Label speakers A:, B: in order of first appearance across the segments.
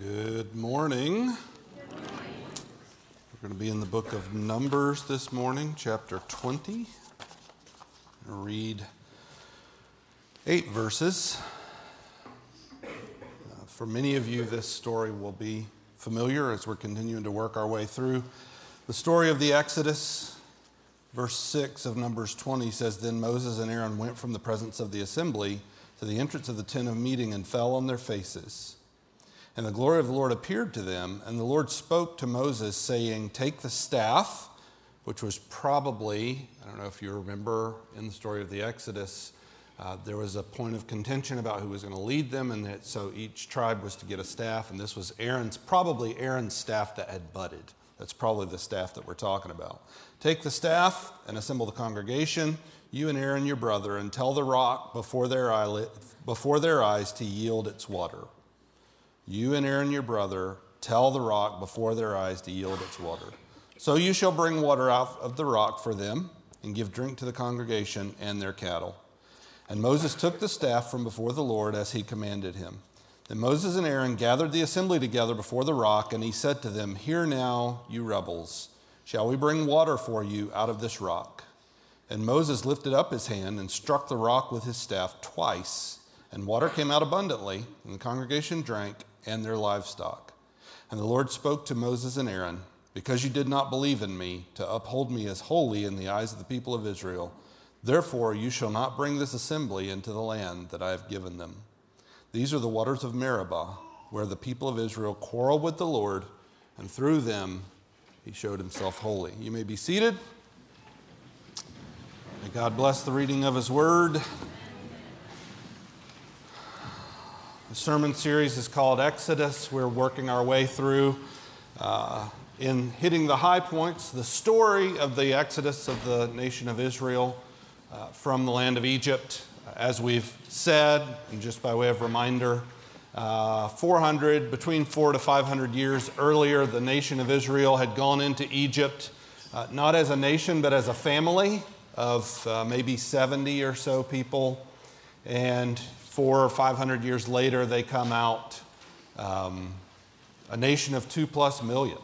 A: Good morning. We're going to be in the book of Numbers this morning, chapter 20. Read eight verses. Uh, for many of you, this story will be familiar as we're continuing to work our way through the story of the Exodus. Verse 6 of Numbers 20 says Then Moses and Aaron went from the presence of the assembly to the entrance of the tent of meeting and fell on their faces. And the glory of the Lord appeared to them, and the Lord spoke to Moses, saying, Take the staff, which was probably, I don't know if you remember in the story of the Exodus, uh, there was a point of contention about who was going to lead them, and that, so each tribe was to get a staff, and this was Aaron's, probably Aaron's staff that had budded. That's probably the staff that we're talking about. Take the staff and assemble the congregation, you and Aaron your brother, and tell the rock before their, before their eyes to yield its water. You and Aaron your brother tell the rock before their eyes to yield its water. So you shall bring water out of the rock for them and give drink to the congregation and their cattle. And Moses took the staff from before the Lord as he commanded him. Then Moses and Aaron gathered the assembly together before the rock, and he said to them, Hear now, you rebels, shall we bring water for you out of this rock? And Moses lifted up his hand and struck the rock with his staff twice, and water came out abundantly, and the congregation drank and their livestock. And the Lord spoke to Moses and Aaron, Because you did not believe in me to uphold me as holy in the eyes of the people of Israel, therefore you shall not bring this assembly into the land that I have given them. These are the waters of Meribah, where the people of Israel quarreled with the Lord, and through them he showed himself holy. You may be seated. May God bless the reading of his word. The sermon series is called Exodus. We're working our way through uh, in hitting the high points, the story of the Exodus of the nation of Israel uh, from the land of Egypt. As we've said, and just by way of reminder, uh, 400, between four to 500 years earlier, the nation of Israel had gone into Egypt, uh, not as a nation, but as a family of uh, maybe 70 or so people. And four or 500 years later, they come out um, a nation of two plus million.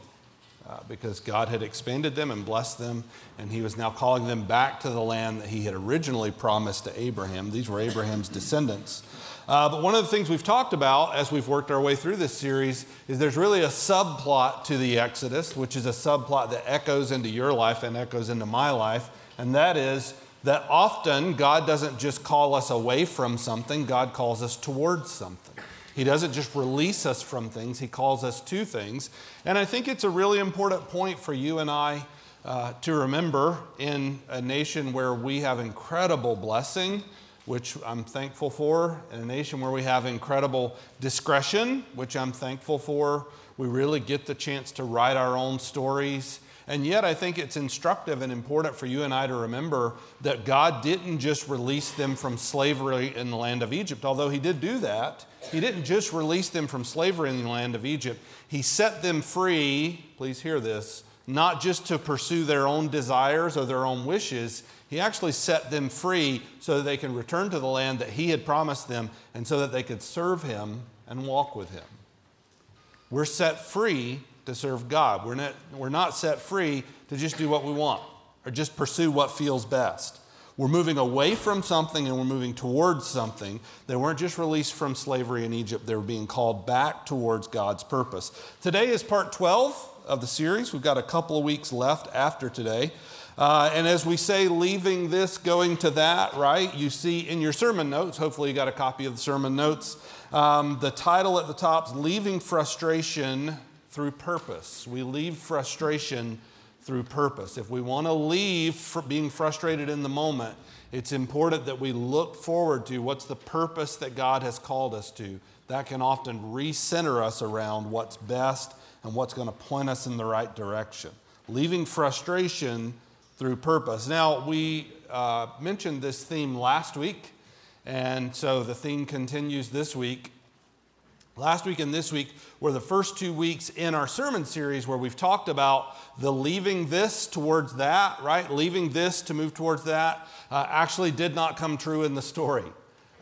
A: Uh, because God had expanded them and blessed them, and He was now calling them back to the land that He had originally promised to Abraham. These were Abraham's descendants. Uh, but one of the things we've talked about as we've worked our way through this series is there's really a subplot to the Exodus, which is a subplot that echoes into your life and echoes into my life, and that is that often God doesn't just call us away from something, God calls us towards something. He doesn't just release us from things, He calls us to things. And I think it's a really important point for you and I uh, to remember in a nation where we have incredible blessing, which I'm thankful for, in a nation where we have incredible discretion, which I'm thankful for. We really get the chance to write our own stories and yet, I think it's instructive and important for you and I to remember that God didn't just release them from slavery in the land of Egypt, although He did do that. He didn't just release them from slavery in the land of Egypt, He set them free, please hear this, not just to pursue their own desires or their own wishes. He actually set them free so that they can return to the land that He had promised them and so that they could serve Him and walk with Him. We're set free to serve God. We're not, we're not set free to just do what we want or just pursue what feels best. We're moving away from something and we're moving towards something. They weren't just released from slavery in Egypt, they were being called back towards God's purpose. Today is part 12 of the series. We've got a couple of weeks left after today. Uh, and as we say, leaving this, going to that, right? You see in your sermon notes, hopefully you got a copy of the sermon notes. Um, the title at the top is Leaving Frustration through purpose. We leave frustration through purpose. If we want to leave being frustrated in the moment, it's important that we look forward to what's the purpose that God has called us to. That can often recenter us around what's best and what's going to point us in the right direction. Leaving frustration through purpose. Now, we uh, mentioned this theme last week, and so the theme continues this week. Last week and this week were the first two weeks in our sermon series where we've talked about the leaving this towards that, right? Leaving this to move towards that uh, actually did not come true in the story.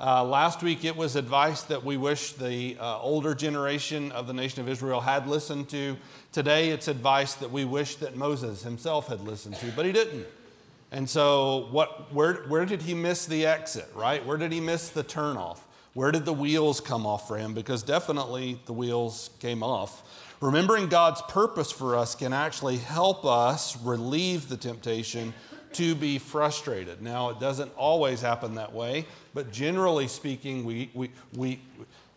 A: Uh, last week, it was advice that we wish the uh, older generation of the nation of Israel had listened to. Today, it's advice that we wish that Moses himself had listened to, but he didn't. And so, what, where, where did he miss the exit, right? Where did he miss the turnoff? Where did the wheels come off for him? Because definitely the wheels came off. Remembering God's purpose for us can actually help us relieve the temptation to be frustrated. Now, it doesn't always happen that way, but generally speaking, we, we, we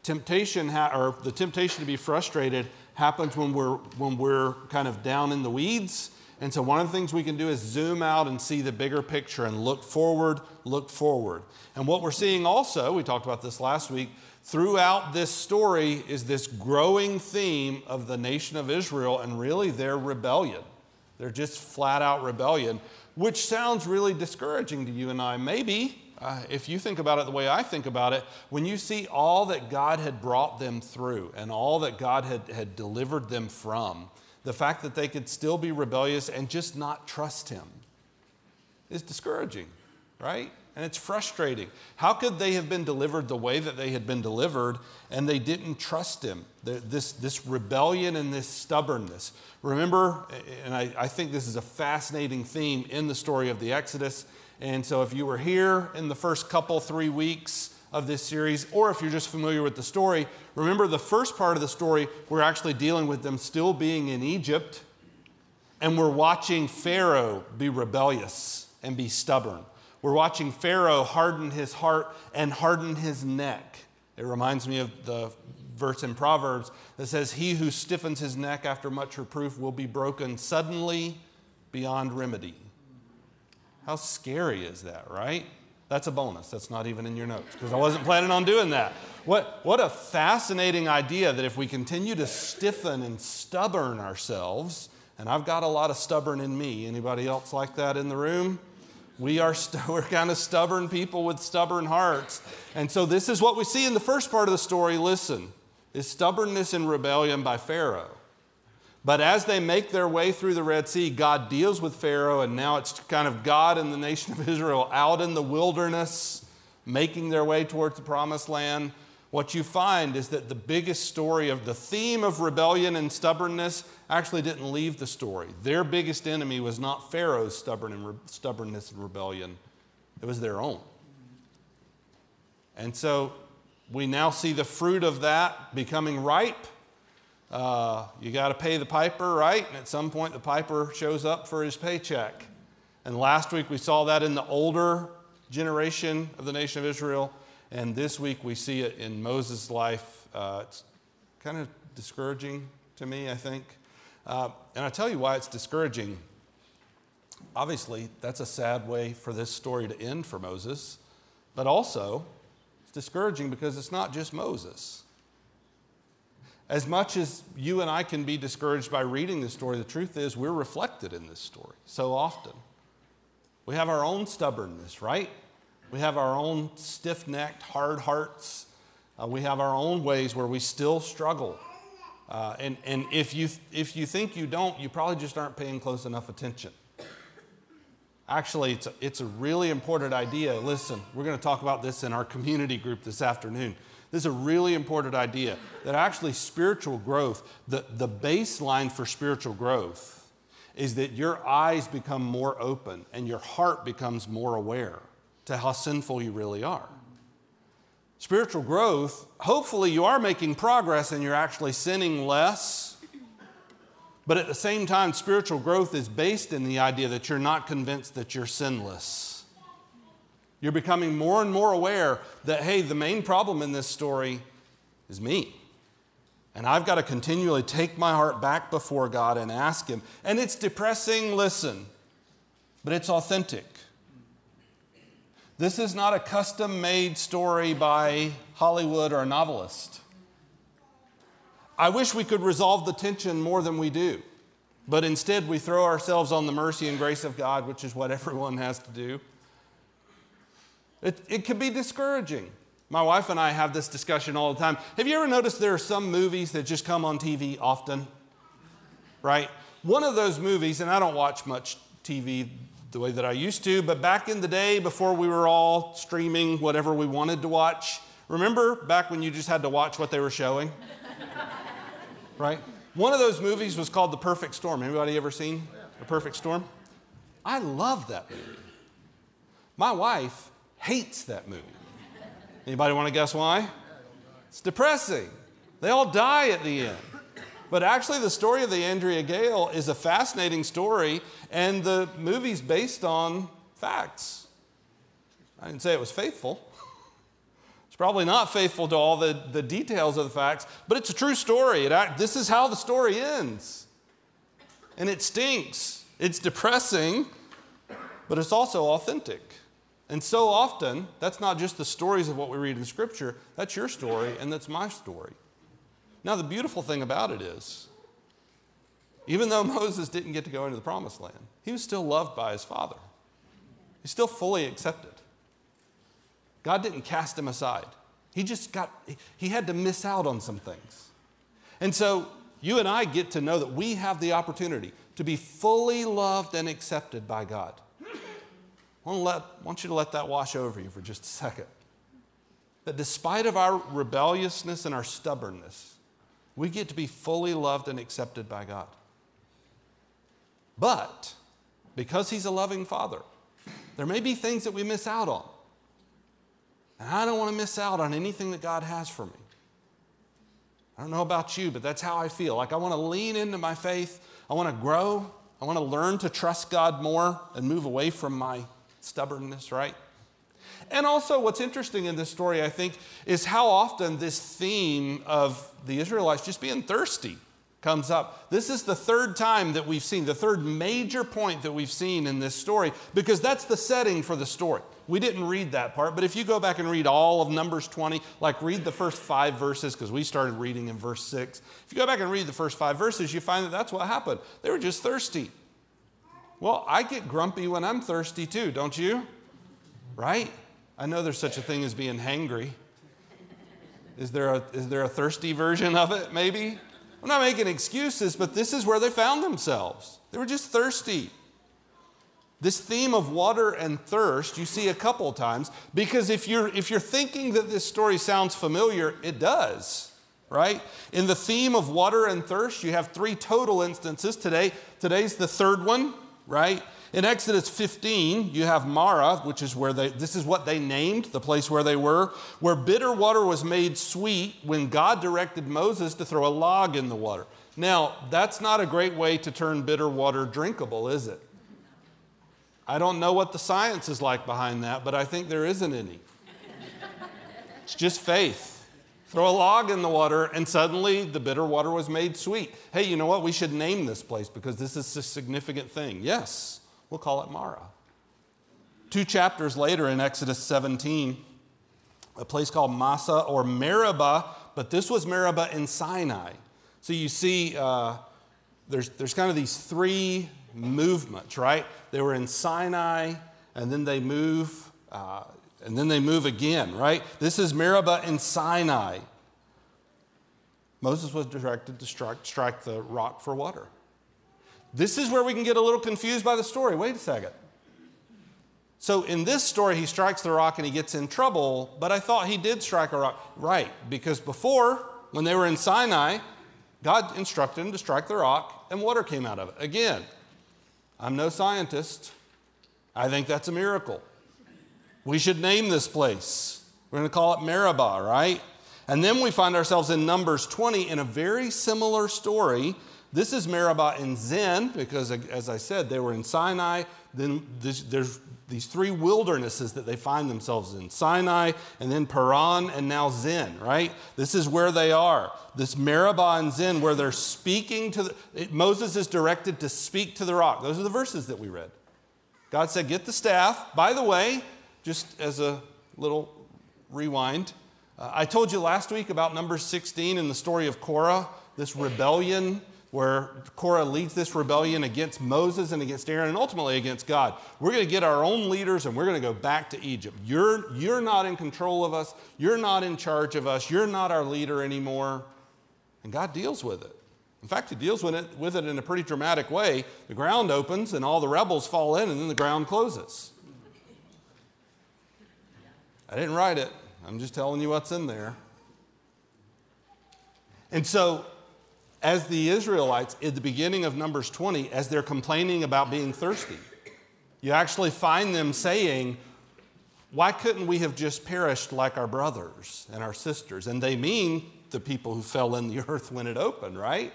A: temptation ha- or the temptation to be frustrated happens when we're when we're kind of down in the weeds. And so one of the things we can do is zoom out and see the bigger picture and look forward, look forward. And what we're seeing also, we talked about this last week, throughout this story is this growing theme of the nation of Israel and really their rebellion. They're just flat out rebellion which sounds really discouraging to you and I. Maybe, uh, if you think about it the way I think about it, when you see all that God had brought them through and all that God had, had delivered them from, the fact that they could still be rebellious and just not trust Him is discouraging, right? And it's frustrating. How could they have been delivered the way that they had been delivered and they didn't trust him? This, this rebellion and this stubbornness. Remember, and I, I think this is a fascinating theme in the story of the Exodus. And so if you were here in the first couple, three weeks, of this series, or if you're just familiar with the story, remember the first part of the story, we're actually dealing with them still being in Egypt, and we're watching Pharaoh be rebellious and be stubborn. We're watching Pharaoh harden his heart and harden his neck. It reminds me of the verse in Proverbs that says, He who stiffens his neck after much reproof will be broken suddenly beyond remedy. How scary is that, right? That's a bonus. That's not even in your notes because I wasn't planning on doing that. What, what a fascinating idea that if we continue to stiffen and stubborn ourselves, and I've got a lot of stubborn in me. Anybody else like that in the room? We are st- we're kind of stubborn people with stubborn hearts. And so this is what we see in the first part of the story. Listen, is stubbornness and rebellion by Pharaoh. But as they make their way through the Red Sea, God deals with Pharaoh, and now it's kind of God and the nation of Israel out in the wilderness, making their way towards the promised land what you find is that the biggest story of the theme of rebellion and stubbornness actually didn't leave the story. Their biggest enemy was not Pharaoh's stubborn and re- stubbornness and rebellion, it was their own. And so we now see the fruit of that becoming ripe. Uh, you got to pay the piper, right? And at some point, the piper shows up for his paycheck. And last week, we saw that in the older generation of the nation of Israel. And this week we see it in Moses' life. Uh, it's kind of discouraging to me, I think. Uh, and I tell you why it's discouraging. Obviously, that's a sad way for this story to end for Moses. But also, it's discouraging because it's not just Moses. As much as you and I can be discouraged by reading this story, the truth is we're reflected in this story so often. We have our own stubbornness, right? We have our own stiff necked, hard hearts. Uh, we have our own ways where we still struggle. Uh, and and if, you, if you think you don't, you probably just aren't paying close enough attention. Actually, it's a, it's a really important idea. Listen, we're going to talk about this in our community group this afternoon. This is a really important idea that actually spiritual growth, the, the baseline for spiritual growth, is that your eyes become more open and your heart becomes more aware to how sinful you really are. Spiritual growth, hopefully, you are making progress and you're actually sinning less. But at the same time, spiritual growth is based in the idea that you're not convinced that you're sinless. You're becoming more and more aware that, hey, the main problem in this story is me. And I've got to continually take my heart back before God and ask Him. And it's depressing, listen, but it's authentic. This is not a custom made story by Hollywood or a novelist. I wish we could resolve the tension more than we do, but instead we throw ourselves on the mercy and grace of God, which is what everyone has to do. It, it can be discouraging. My wife and I have this discussion all the time. Have you ever noticed there are some movies that just come on TV often? Right? One of those movies, and I don't watch much TV the way that I used to, but back in the day before we were all streaming whatever we wanted to watch, remember back when you just had to watch what they were showing? right? One of those movies was called The Perfect Storm. Anybody ever seen The Perfect Storm? I love that movie. My wife hates that movie. Anybody want to guess why? It's depressing. They all die at the end. But actually, the story of the Andrea Gail is a fascinating story, and the movie's based on facts. I didn't say it was faithful. It's probably not faithful to all the, the details of the facts, but it's a true story. It, this is how the story ends. And it stinks. It's depressing, but it's also authentic. And so often, that's not just the stories of what we read in Scripture, that's your story, and that's my story. Now, the beautiful thing about it is, even though Moses didn't get to go into the promised land, he was still loved by his father. He's still fully accepted. God didn't cast him aside. He just got, he had to miss out on some things. And so you and I get to know that we have the opportunity to be fully loved and accepted by God. I want, let, want you to let that wash over you for just a second. That despite of our rebelliousness and our stubbornness, we get to be fully loved and accepted by God. But because He's a loving Father, there may be things that we miss out on. And I don't want to miss out on anything that God has for me. I don't know about you, but that's how I feel. Like I want to lean into my faith. I want to grow. I want to learn to trust God more and move away from my stubbornness, right? And also, what's interesting in this story, I think, is how often this theme of the Israelites just being thirsty comes up. This is the third time that we've seen, the third major point that we've seen in this story, because that's the setting for the story. We didn't read that part, but if you go back and read all of Numbers 20, like read the first five verses, because we started reading in verse 6. If you go back and read the first five verses, you find that that's what happened. They were just thirsty. Well, I get grumpy when I'm thirsty too, don't you? Right? I know there's such a thing as being hangry. Is there a, is there a thirsty version of it, maybe? I'm not making excuses, but this is where they found themselves. They were just thirsty. This theme of water and thirst you see a couple times because if you're, if you're thinking that this story sounds familiar, it does, right? In the theme of water and thirst, you have three total instances today. Today's the third one, right? In Exodus 15, you have Marah, which is where they, this is what they named the place where they were, where bitter water was made sweet when God directed Moses to throw a log in the water. Now, that's not a great way to turn bitter water drinkable, is it? I don't know what the science is like behind that, but I think there isn't any. It's just faith. Throw a log in the water, and suddenly the bitter water was made sweet. Hey, you know what? We should name this place because this is a significant thing. Yes. We'll call it Marah. Two chapters later in Exodus 17, a place called Massah or Meribah, but this was Meribah in Sinai. So you see, uh, there's, there's kind of these three movements, right? They were in Sinai, and then they move, uh, and then they move again, right? This is Meribah in Sinai. Moses was directed to strike, strike the rock for water. This is where we can get a little confused by the story. Wait a second. So in this story, he strikes the rock and he gets in trouble, but I thought he did strike a rock. Right, because before, when they were in Sinai, God instructed him to strike the rock and water came out of it. Again, I'm no scientist. I think that's a miracle. We should name this place. We're going to call it Meribah, right? And then we find ourselves in Numbers 20 in a very similar story this is Meribah in Zin, because as I said, they were in Sinai. Then this, there's these three wildernesses that they find themselves in Sinai, and then Paran, and now Zin, right? This is where they are. This Meribah and Zin, where they're speaking to the, it, Moses is directed to speak to the rock. Those are the verses that we read. God said, Get the staff. By the way, just as a little rewind, uh, I told you last week about number 16 in the story of Korah, this rebellion where Korah leads this rebellion against Moses and against Aaron and ultimately against God. We're going to get our own leaders and we're going to go back to Egypt. You're, you're not in control of us. You're not in charge of us. You're not our leader anymore. And God deals with it. In fact, he deals with it, with it in a pretty dramatic way. The ground opens and all the rebels fall in, and then the ground closes. I didn't write it, I'm just telling you what's in there. And so, as the Israelites, at the beginning of Numbers 20, as they're complaining about being thirsty, you actually find them saying, Why couldn't we have just perished like our brothers and our sisters? And they mean the people who fell in the earth when it opened, right?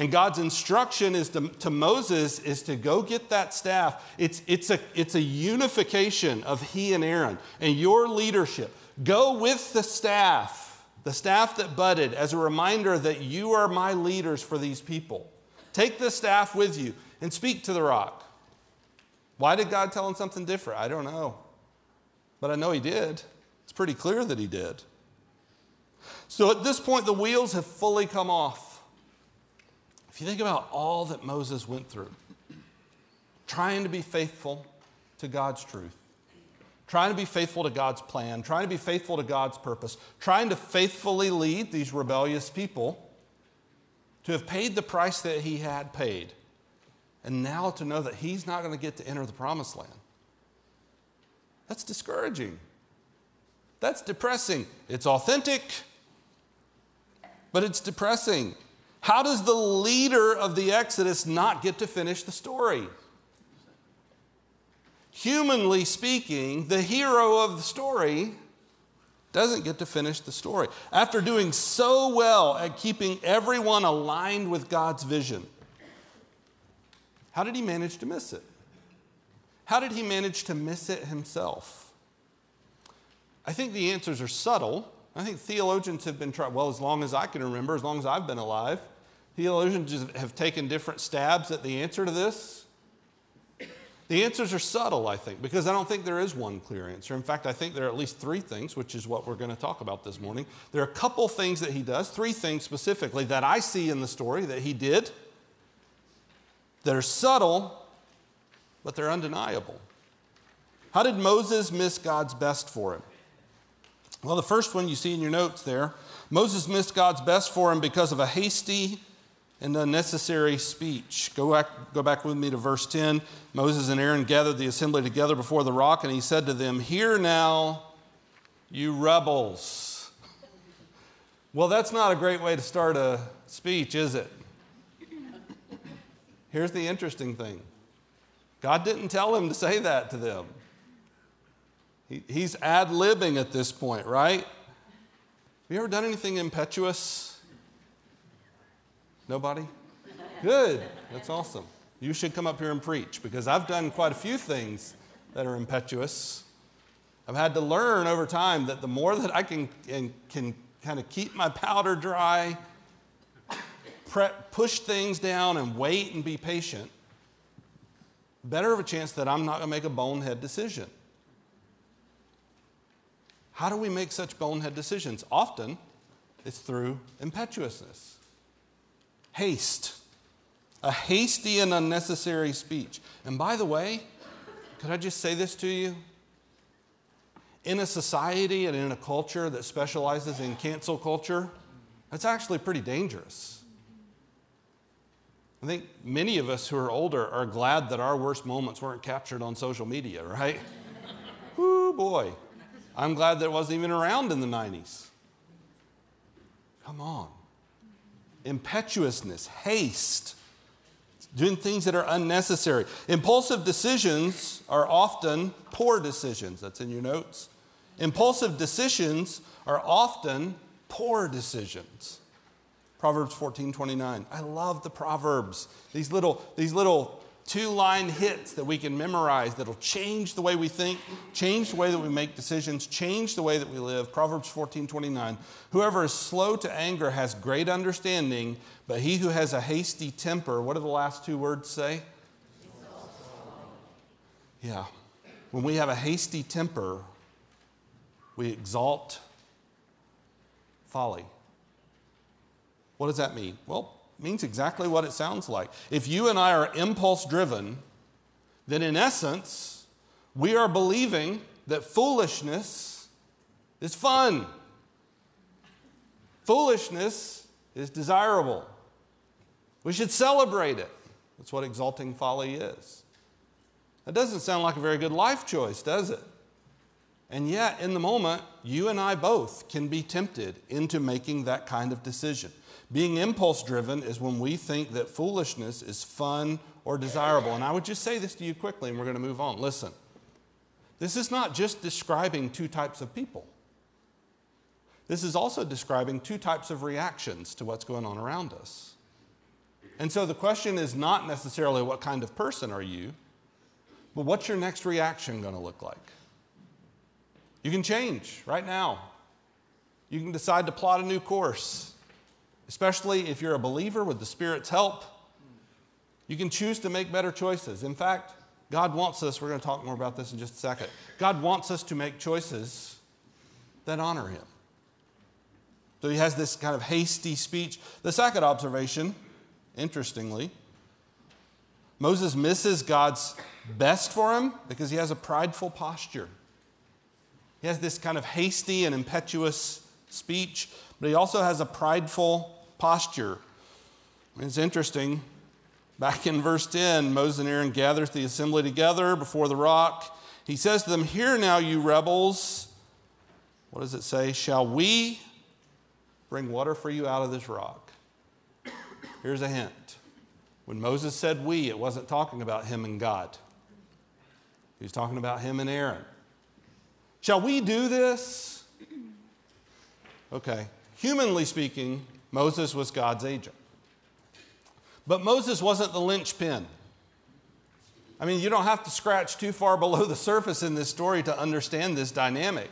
A: And God's instruction is to, to, Moses is to go get that staff. It's, it's, a, it's a unification of he and Aaron and your leadership. Go with the staff, the staff that budded, as a reminder that you are my leaders for these people. Take the staff with you and speak to the rock. Why did God tell him something different? I don't know. But I know he did. It's pretty clear that he did. So at this point, the wheels have fully come off. You think about all that Moses went through, trying to be faithful to God's truth, trying to be faithful to God's plan, trying to be faithful to God's purpose, trying to faithfully lead these rebellious people, to have paid the price that he had paid, and now to know that he's not going to get to enter the promised land. That's discouraging. That's depressing. It's authentic, but it's depressing. How does the leader of the Exodus not get to finish the story? Humanly speaking, the hero of the story doesn't get to finish the story. After doing so well at keeping everyone aligned with God's vision, how did he manage to miss it? How did he manage to miss it himself? I think the answers are subtle I think theologians have been trying, well, as long as I can remember, as long as I've been alive, theologians have taken different stabs at the answer to this. The answers are subtle, I think, because I don't think there is one clear answer. In fact, I think there are at least three things, which is what we're going to talk about this morning. There are a couple things that he does, three things specifically that I see in the story that he did that are subtle, but they're undeniable. How did Moses miss God's best for him? Well, the first one you see in your notes there Moses missed God's best for him because of a hasty and unnecessary speech. Go back, go back with me to verse 10. Moses and Aaron gathered the assembly together before the rock, and he said to them, Hear now, you rebels. Well, that's not a great way to start a speech, is it? Here's the interesting thing God didn't tell him to say that to them. He, he's ad libbing at this point, right? Have you ever done anything impetuous? Nobody? Good. That's awesome. You should come up here and preach because I've done quite a few things that are impetuous. I've had to learn over time that the more that I can, can, can kind of keep my powder dry, pre- push things down, and wait and be patient, better of a chance that I'm not going to make a bonehead decision. How do we make such bonehead decisions? Often it's through impetuousness, haste, a hasty and unnecessary speech. And by the way, could I just say this to you? In a society and in a culture that specializes in cancel culture, that's actually pretty dangerous. I think many of us who are older are glad that our worst moments weren't captured on social media, right? Whoo, boy. I'm glad that it wasn't even around in the 90s. Come on. Impetuousness, haste, doing things that are unnecessary. Impulsive decisions are often poor decisions. That's in your notes. Impulsive decisions are often poor decisions. Proverbs 14 29. I love the Proverbs. These little, these little two line hits that we can memorize that'll change the way we think, change the way that we make decisions, change the way that we live. Proverbs 14 29. Whoever is slow to anger has great understanding, but he who has a hasty temper, what do the last two words say? Yeah. When we have a hasty temper, we exalt folly. What does that mean? Well, means exactly what it sounds like. If you and I are impulse driven, then in essence, we are believing that foolishness is fun. Foolishness is desirable. We should celebrate it. That's what exalting folly is. That doesn't sound like a very good life choice, does it? And yet, in the moment, you and I both can be tempted into making that kind of decision. Being impulse driven is when we think that foolishness is fun or desirable. And I would just say this to you quickly, and we're going to move on. Listen, this is not just describing two types of people, this is also describing two types of reactions to what's going on around us. And so the question is not necessarily what kind of person are you, but what's your next reaction going to look like? You can change right now. You can decide to plot a new course, especially if you're a believer with the Spirit's help. You can choose to make better choices. In fact, God wants us, we're going to talk more about this in just a second. God wants us to make choices that honor Him. So he has this kind of hasty speech. The second observation, interestingly, Moses misses God's best for him because he has a prideful posture. He has this kind of hasty and impetuous speech, but he also has a prideful posture. It's interesting. Back in verse 10, Moses and Aaron gathers the assembly together before the rock. He says to them, Hear now, you rebels. What does it say? Shall we bring water for you out of this rock? Here's a hint. When Moses said we, it wasn't talking about him and God, he was talking about him and Aaron. Shall we do this? Okay. Humanly speaking, Moses was God's agent. But Moses wasn't the linchpin. I mean, you don't have to scratch too far below the surface in this story to understand this dynamic.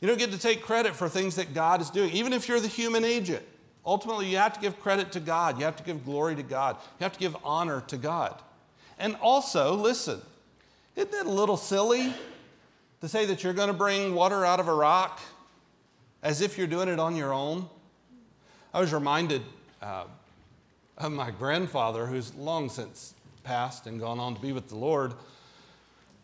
A: You don't get to take credit for things that God is doing, even if you're the human agent. Ultimately, you have to give credit to God. You have to give glory to God. You have to give honor to God. And also, listen, isn't it a little silly to say that you're going to bring water out of a rock as if you're doing it on your own? I was reminded uh, of my grandfather, who's long since passed and gone on to be with the Lord.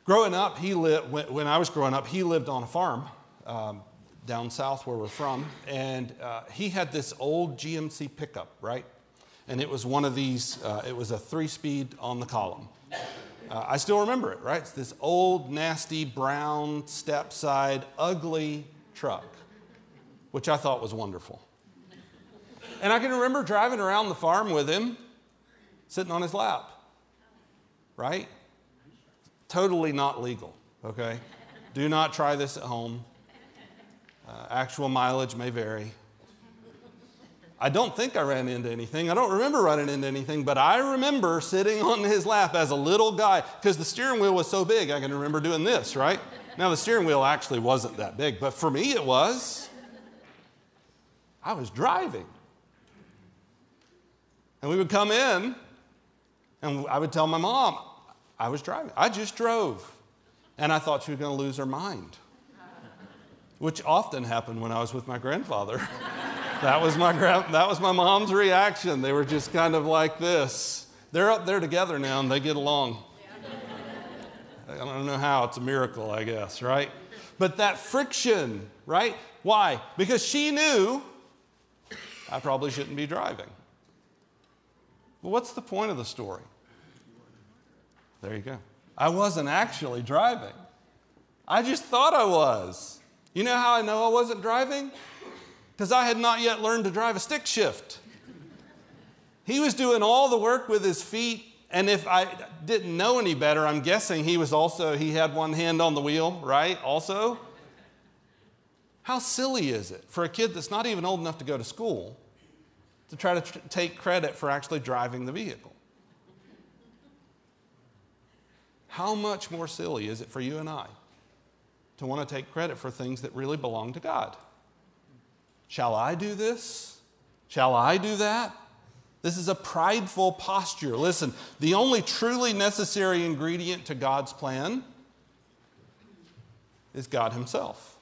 A: Growing up, he lived, when I was growing up, he lived on a farm um, down south where we're from, and uh, he had this old GMC pickup, right? And it was one of these, uh, it was a three speed on the column. Uh, I still remember it, right? It's this old, nasty, brown, step side, ugly truck, which I thought was wonderful. And I can remember driving around the farm with him, sitting on his lap, right? Totally not legal, okay? Do not try this at home. Uh, actual mileage may vary. I don't think I ran into anything. I don't remember running into anything, but I remember sitting on his lap as a little guy because the steering wheel was so big, I can remember doing this, right? Now, the steering wheel actually wasn't that big, but for me it was. I was driving. And we would come in, and I would tell my mom, I was driving. I just drove. And I thought she was going to lose her mind which often happened when I was with my grandfather. that, was my gra- that was my mom's reaction. They were just kind of like this. They're up there together now and they get along. I don't know how, it's a miracle, I guess, right? But that friction, right? Why? Because she knew I probably shouldn't be driving. Well, what's the point of the story? There you go. I wasn't actually driving, I just thought I was. You know how I know I wasn't driving? Because I had not yet learned to drive a stick shift. He was doing all the work with his feet, and if I didn't know any better, I'm guessing he was also, he had one hand on the wheel, right? Also? How silly is it for a kid that's not even old enough to go to school to try to tr- take credit for actually driving the vehicle? How much more silly is it for you and I to want to take credit for things that really belong to God. Shall I do this? Shall I do that? This is a prideful posture. Listen, the only truly necessary ingredient to God's plan is God Himself.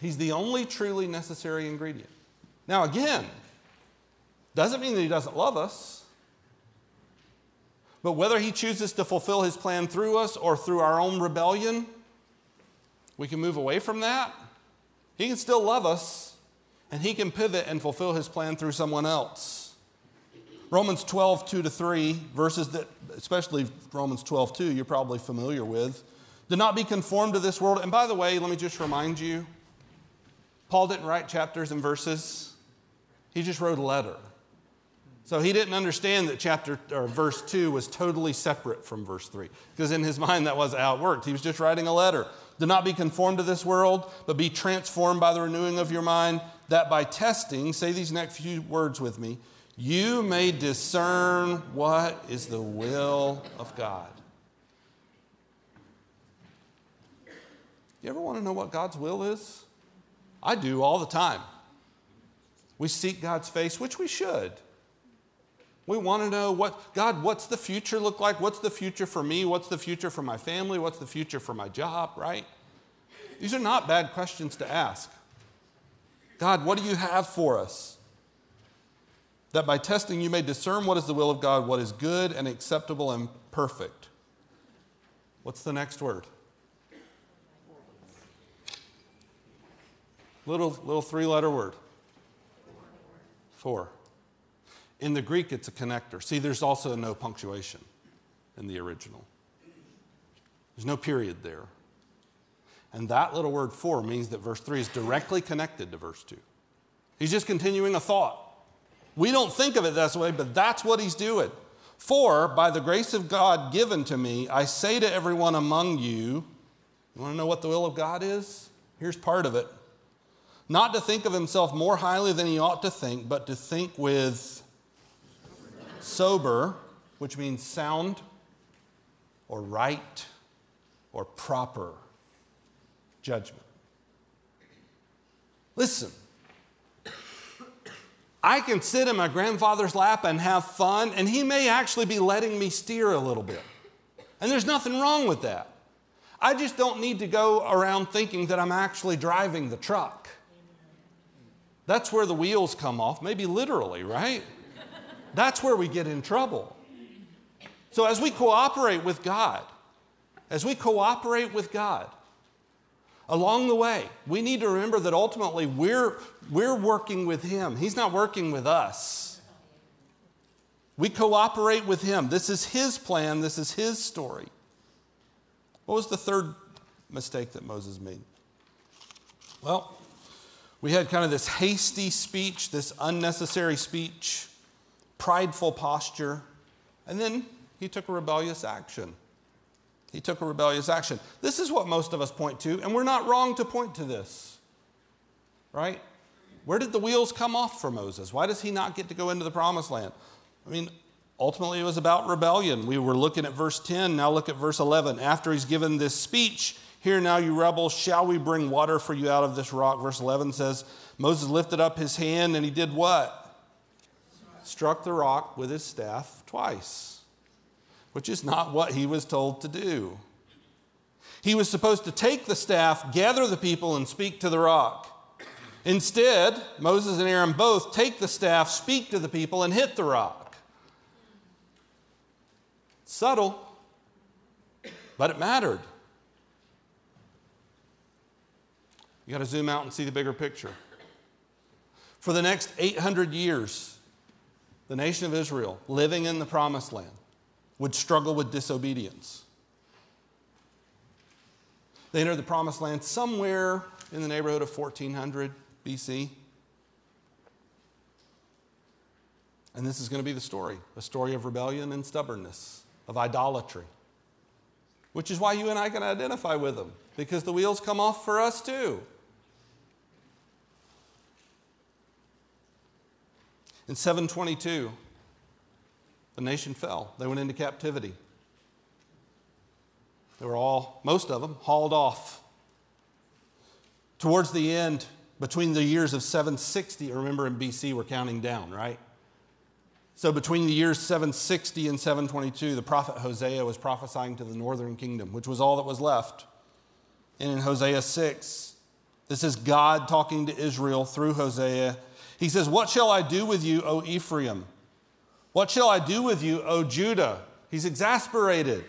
A: He's the only truly necessary ingredient. Now, again, doesn't mean that He doesn't love us. But whether he chooses to fulfill his plan through us or through our own rebellion, we can move away from that. He can still love us, and he can pivot and fulfill his plan through someone else. Romans 12, 2 to 3, verses that, especially Romans 12, 2, you're probably familiar with. Do not be conformed to this world. And by the way, let me just remind you Paul didn't write chapters and verses, he just wrote a letter. So he didn't understand that chapter or verse 2 was totally separate from verse 3 because in his mind that was how it worked. He was just writing a letter. Do not be conformed to this world, but be transformed by the renewing of your mind, that by testing, say these next few words with me, you may discern what is the will of God. You ever want to know what God's will is? I do all the time. We seek God's face, which we should. We want to know what, God, what's the future look like? What's the future for me? What's the future for my family? What's the future for my job, right? These are not bad questions to ask. God, what do you have for us? That by testing you may discern what is the will of God, what is good and acceptable and perfect. What's the next word? Little, little three letter word. For. In the Greek, it's a connector. See, there's also no punctuation in the original, there's no period there. And that little word for means that verse 3 is directly connected to verse 2. He's just continuing a thought. We don't think of it that way, but that's what he's doing. For by the grace of God given to me, I say to everyone among you, you want to know what the will of God is? Here's part of it. Not to think of himself more highly than he ought to think, but to think with sober, which means sound or right or proper judgment. Listen, I can sit in my grandfather's lap and have fun, and he may actually be letting me steer a little bit. And there's nothing wrong with that. I just don't need to go around thinking that I'm actually driving the truck. That's where the wheels come off, maybe literally, right? That's where we get in trouble. So, as we cooperate with God, as we cooperate with God, along the way, we need to remember that ultimately we're, we're working with Him. He's not working with us. We cooperate with Him. This is His plan, this is His story. What was the third mistake that Moses made? Well, we had kind of this hasty speech, this unnecessary speech prideful posture, and then he took a rebellious action. He took a rebellious action. This is what most of us point to, and we're not wrong to point to this, right? Where did the wheels come off for Moses? Why does he not get to go into the promised land? I mean, ultimately it was about rebellion. We were looking at verse 10, now look at verse 11. After he's given this speech, Hear now, you rebels, shall we bring water for you out of this rock? Verse 11 says, Moses lifted up his hand and he did what? struck the rock with his staff twice, which is not what he was told to do. He was supposed to take the staff, gather the people, and speak to the rock. Instead, Moses and Aaron both take the staff, speak to the people, and hit the rock. Subtle, but it mattered. You got to zoom out and see the bigger picture. For the next 800 years, the nation of Israel, living in the promised land, would struggle with disobedience. They entered the promised land somewhere in the neighborhood of 1400 BC. And this is going to be the story a story of rebellion and stubbornness, of idolatry, which is why you and I can identify with them, because the wheels come off for us too. In 722, the nation fell. They went into captivity. They were all, most of them, hauled off. Towards the end, between the years of 760, remember in BC, we're counting down, right? So between the years 760 and 722, the prophet Hosea was prophesying to the northern kingdom, which was all that was left. And in Hosea 6, this is God talking to Israel through Hosea he says, What shall I do with you, O Ephraim? What shall I do with you, O Judah? He's exasperated.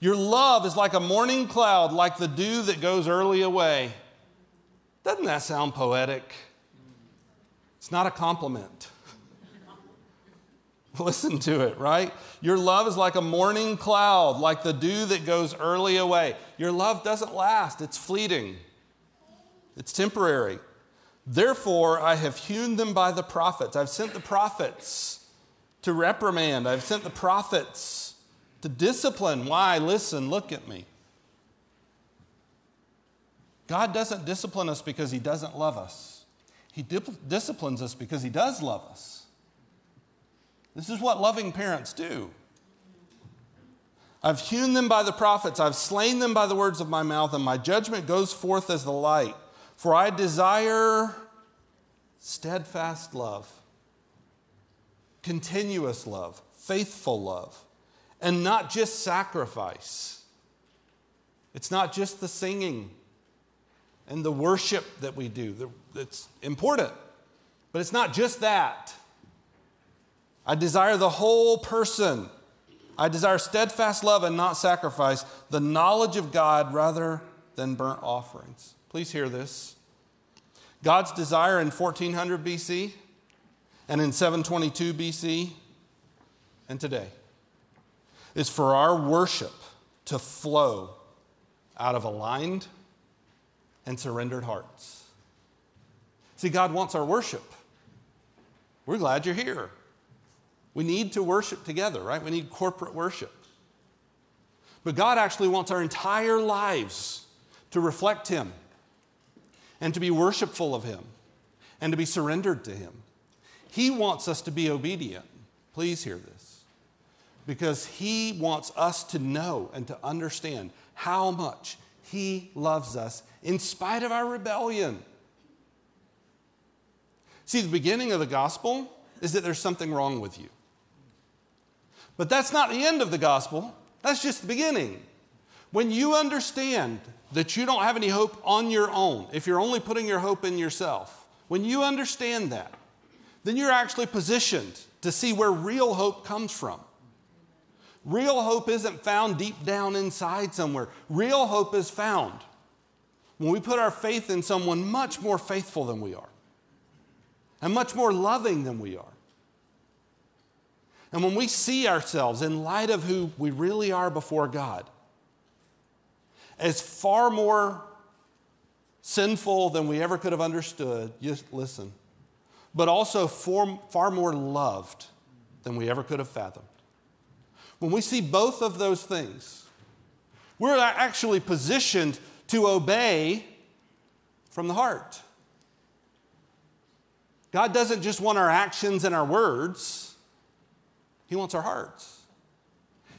A: Your love is like a morning cloud, like the dew that goes early away. Doesn't that sound poetic? It's not a compliment. Listen to it, right? Your love is like a morning cloud, like the dew that goes early away. Your love doesn't last, it's fleeting, it's temporary. Therefore, I have hewn them by the prophets. I've sent the prophets to reprimand, I've sent the prophets to discipline. Why? Listen, look at me. God doesn't discipline us because He doesn't love us, He disciplines us because He does love us. This is what loving parents do. I've hewn them by the prophets, I've slain them by the words of my mouth, and my judgment goes forth as the light. For I desire steadfast love, continuous love, faithful love, and not just sacrifice. It's not just the singing and the worship that we do. It's important, but it's not just that. I desire the whole person. I desire steadfast love and not sacrifice, the knowledge of God rather than burnt offerings. Please hear this. God's desire in 1400 BC and in 722 BC and today is for our worship to flow out of aligned and surrendered hearts. See, God wants our worship. We're glad you're here. We need to worship together, right? We need corporate worship. But God actually wants our entire lives to reflect Him and to be worshipful of Him and to be surrendered to Him. He wants us to be obedient. Please hear this. Because He wants us to know and to understand how much He loves us in spite of our rebellion. See, the beginning of the gospel is that there's something wrong with you. But that's not the end of the gospel, that's just the beginning. When you understand that you don't have any hope on your own, if you're only putting your hope in yourself, when you understand that, then you're actually positioned to see where real hope comes from. Real hope isn't found deep down inside somewhere. Real hope is found when we put our faith in someone much more faithful than we are and much more loving than we are. And when we see ourselves in light of who we really are before God, as far more sinful than we ever could have understood, just listen, but also far, far more loved than we ever could have fathomed. When we see both of those things, we're actually positioned to obey from the heart. God doesn't just want our actions and our words. He wants our hearts.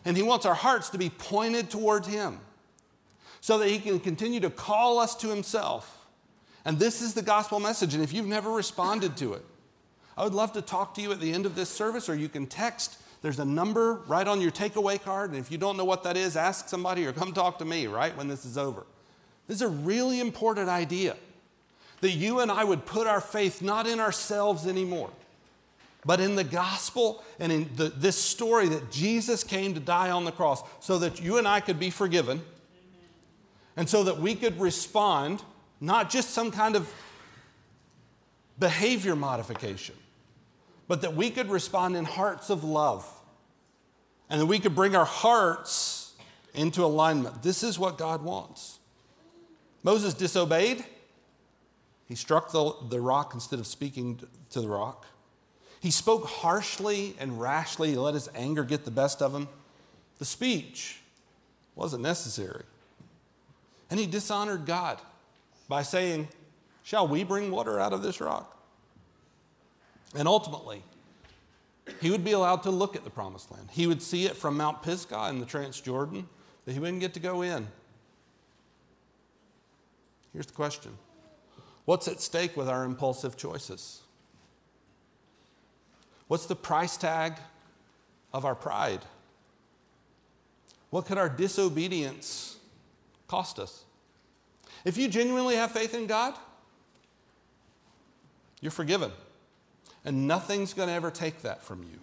A: And He wants our hearts to be pointed towards Him so that He can continue to call us to Himself. And this is the gospel message. And if you've never responded to it, I would love to talk to you at the end of this service, or you can text. There's a number right on your takeaway card. And if you don't know what that is, ask somebody or come talk to me right when this is over. This is a really important idea that you and I would put our faith not in ourselves anymore, but in the gospel and in the, this story that Jesus came to die on the cross so that you and I could be forgiven and so that we could respond, not just some kind of behavior modification, but that we could respond in hearts of love and that we could bring our hearts into alignment. This is what God wants. Moses disobeyed. He struck the, the rock instead of speaking to the rock. He spoke harshly and rashly, he let his anger get the best of him. The speech wasn't necessary. And he dishonored God by saying, Shall we bring water out of this rock? And ultimately, he would be allowed to look at the promised land. He would see it from Mount Pisgah in the Transjordan, but he wouldn't get to go in. Here's the question What's at stake with our impulsive choices? What's the price tag of our pride? What could our disobedience cost us? If you genuinely have faith in God, you're forgiven. And nothing's going to ever take that from you.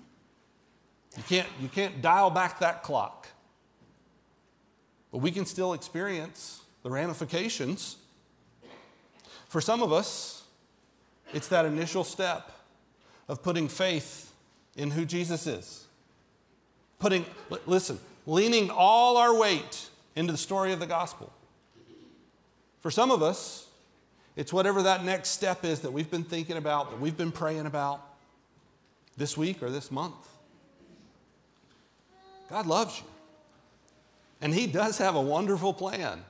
A: You can't, you can't dial back that clock. But we can still experience the ramifications. For some of us, It's that initial step of putting faith in who Jesus is. Putting, listen, leaning all our weight into the story of the gospel. For some of us, it's whatever that next step is that we've been thinking about, that we've been praying about this week or this month. God loves you. And He does have a wonderful plan.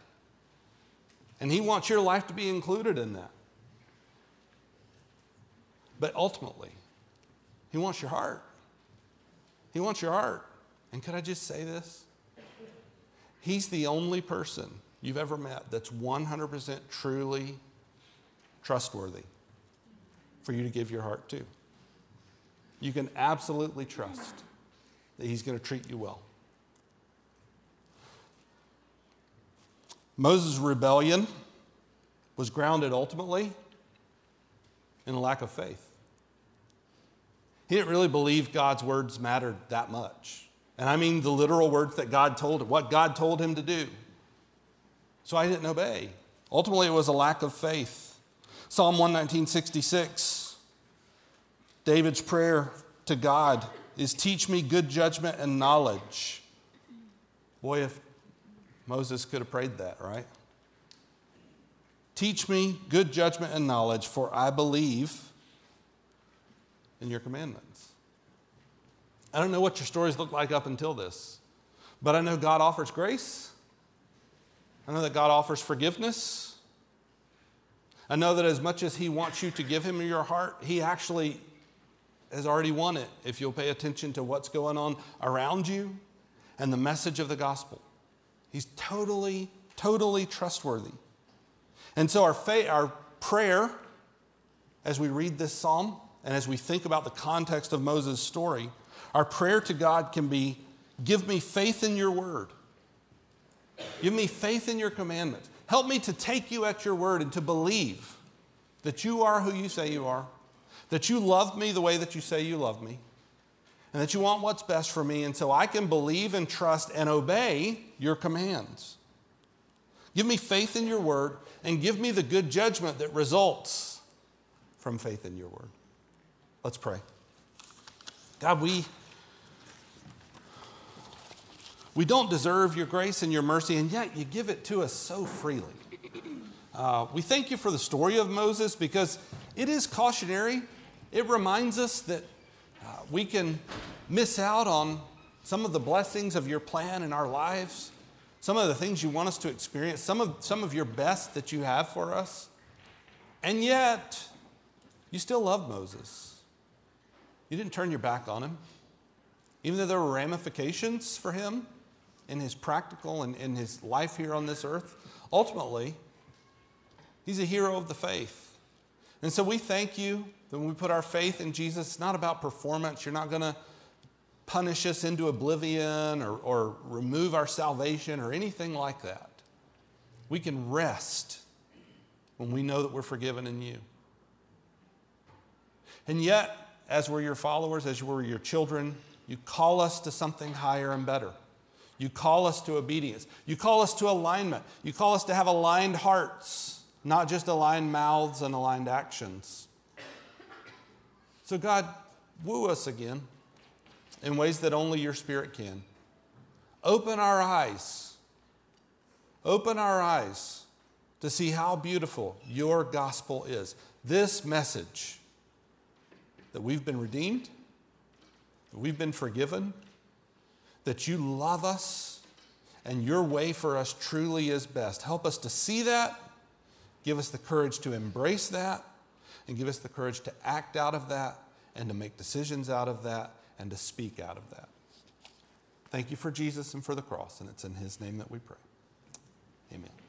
A: And He wants your life to be included in that. But ultimately, He wants your heart. He wants your heart. And could I just say this? He's the only person you've ever met that's 100% truly trustworthy for you to give your heart to. You can absolutely trust that He's going to treat you well. Moses' rebellion was grounded ultimately in a lack of faith. He didn't really believe God's words mattered that much. And I mean the literal words that God told him, what God told him to do. So I didn't obey. Ultimately, it was a lack of faith. Psalm 119, David's prayer to God is teach me good judgment and knowledge. Boy, if Moses could have prayed that, right? Teach me good judgment and knowledge, for I believe in your commandments. I don't know what your stories look like up until this, but I know God offers grace. I know that God offers forgiveness. I know that as much as He wants you to give Him your heart, He actually has already won it if you'll pay attention to what's going on around you and the message of the gospel. He's totally, totally trustworthy. And so, our, faith, our prayer as we read this psalm and as we think about the context of Moses' story, our prayer to God can be Give me faith in your word. Give me faith in your commandments. Help me to take you at your word and to believe that you are who you say you are, that you love me the way that you say you love me, and that you want what's best for me, and so I can believe and trust and obey your commands. Give me faith in your word and give me the good judgment that results from faith in your word. Let's pray. God, we, we don't deserve your grace and your mercy, and yet you give it to us so freely. Uh, we thank you for the story of Moses because it is cautionary. It reminds us that uh, we can miss out on some of the blessings of your plan in our lives, some of the things you want us to experience, some of, some of your best that you have for us. And yet, you still love Moses. You didn't turn your back on him. Even though there were ramifications for him in his practical and in his life here on this earth, ultimately, he's a hero of the faith. And so we thank you that when we put our faith in Jesus, it's not about performance. You're not going to punish us into oblivion or, or remove our salvation or anything like that. We can rest when we know that we're forgiven in you. And yet, as we're your followers, as we're your children, you call us to something higher and better. You call us to obedience. You call us to alignment. You call us to have aligned hearts, not just aligned mouths and aligned actions. So, God, woo us again in ways that only your Spirit can. Open our eyes. Open our eyes to see how beautiful your gospel is. This message that we've been redeemed, that we've been forgiven, that you love us, and your way for us truly is best. Help us to see that, give us the courage to embrace that, and give us the courage to act out of that, and to make decisions out of that, and to speak out of that. Thank you for Jesus and for the cross, and it's in his name that we pray. Amen.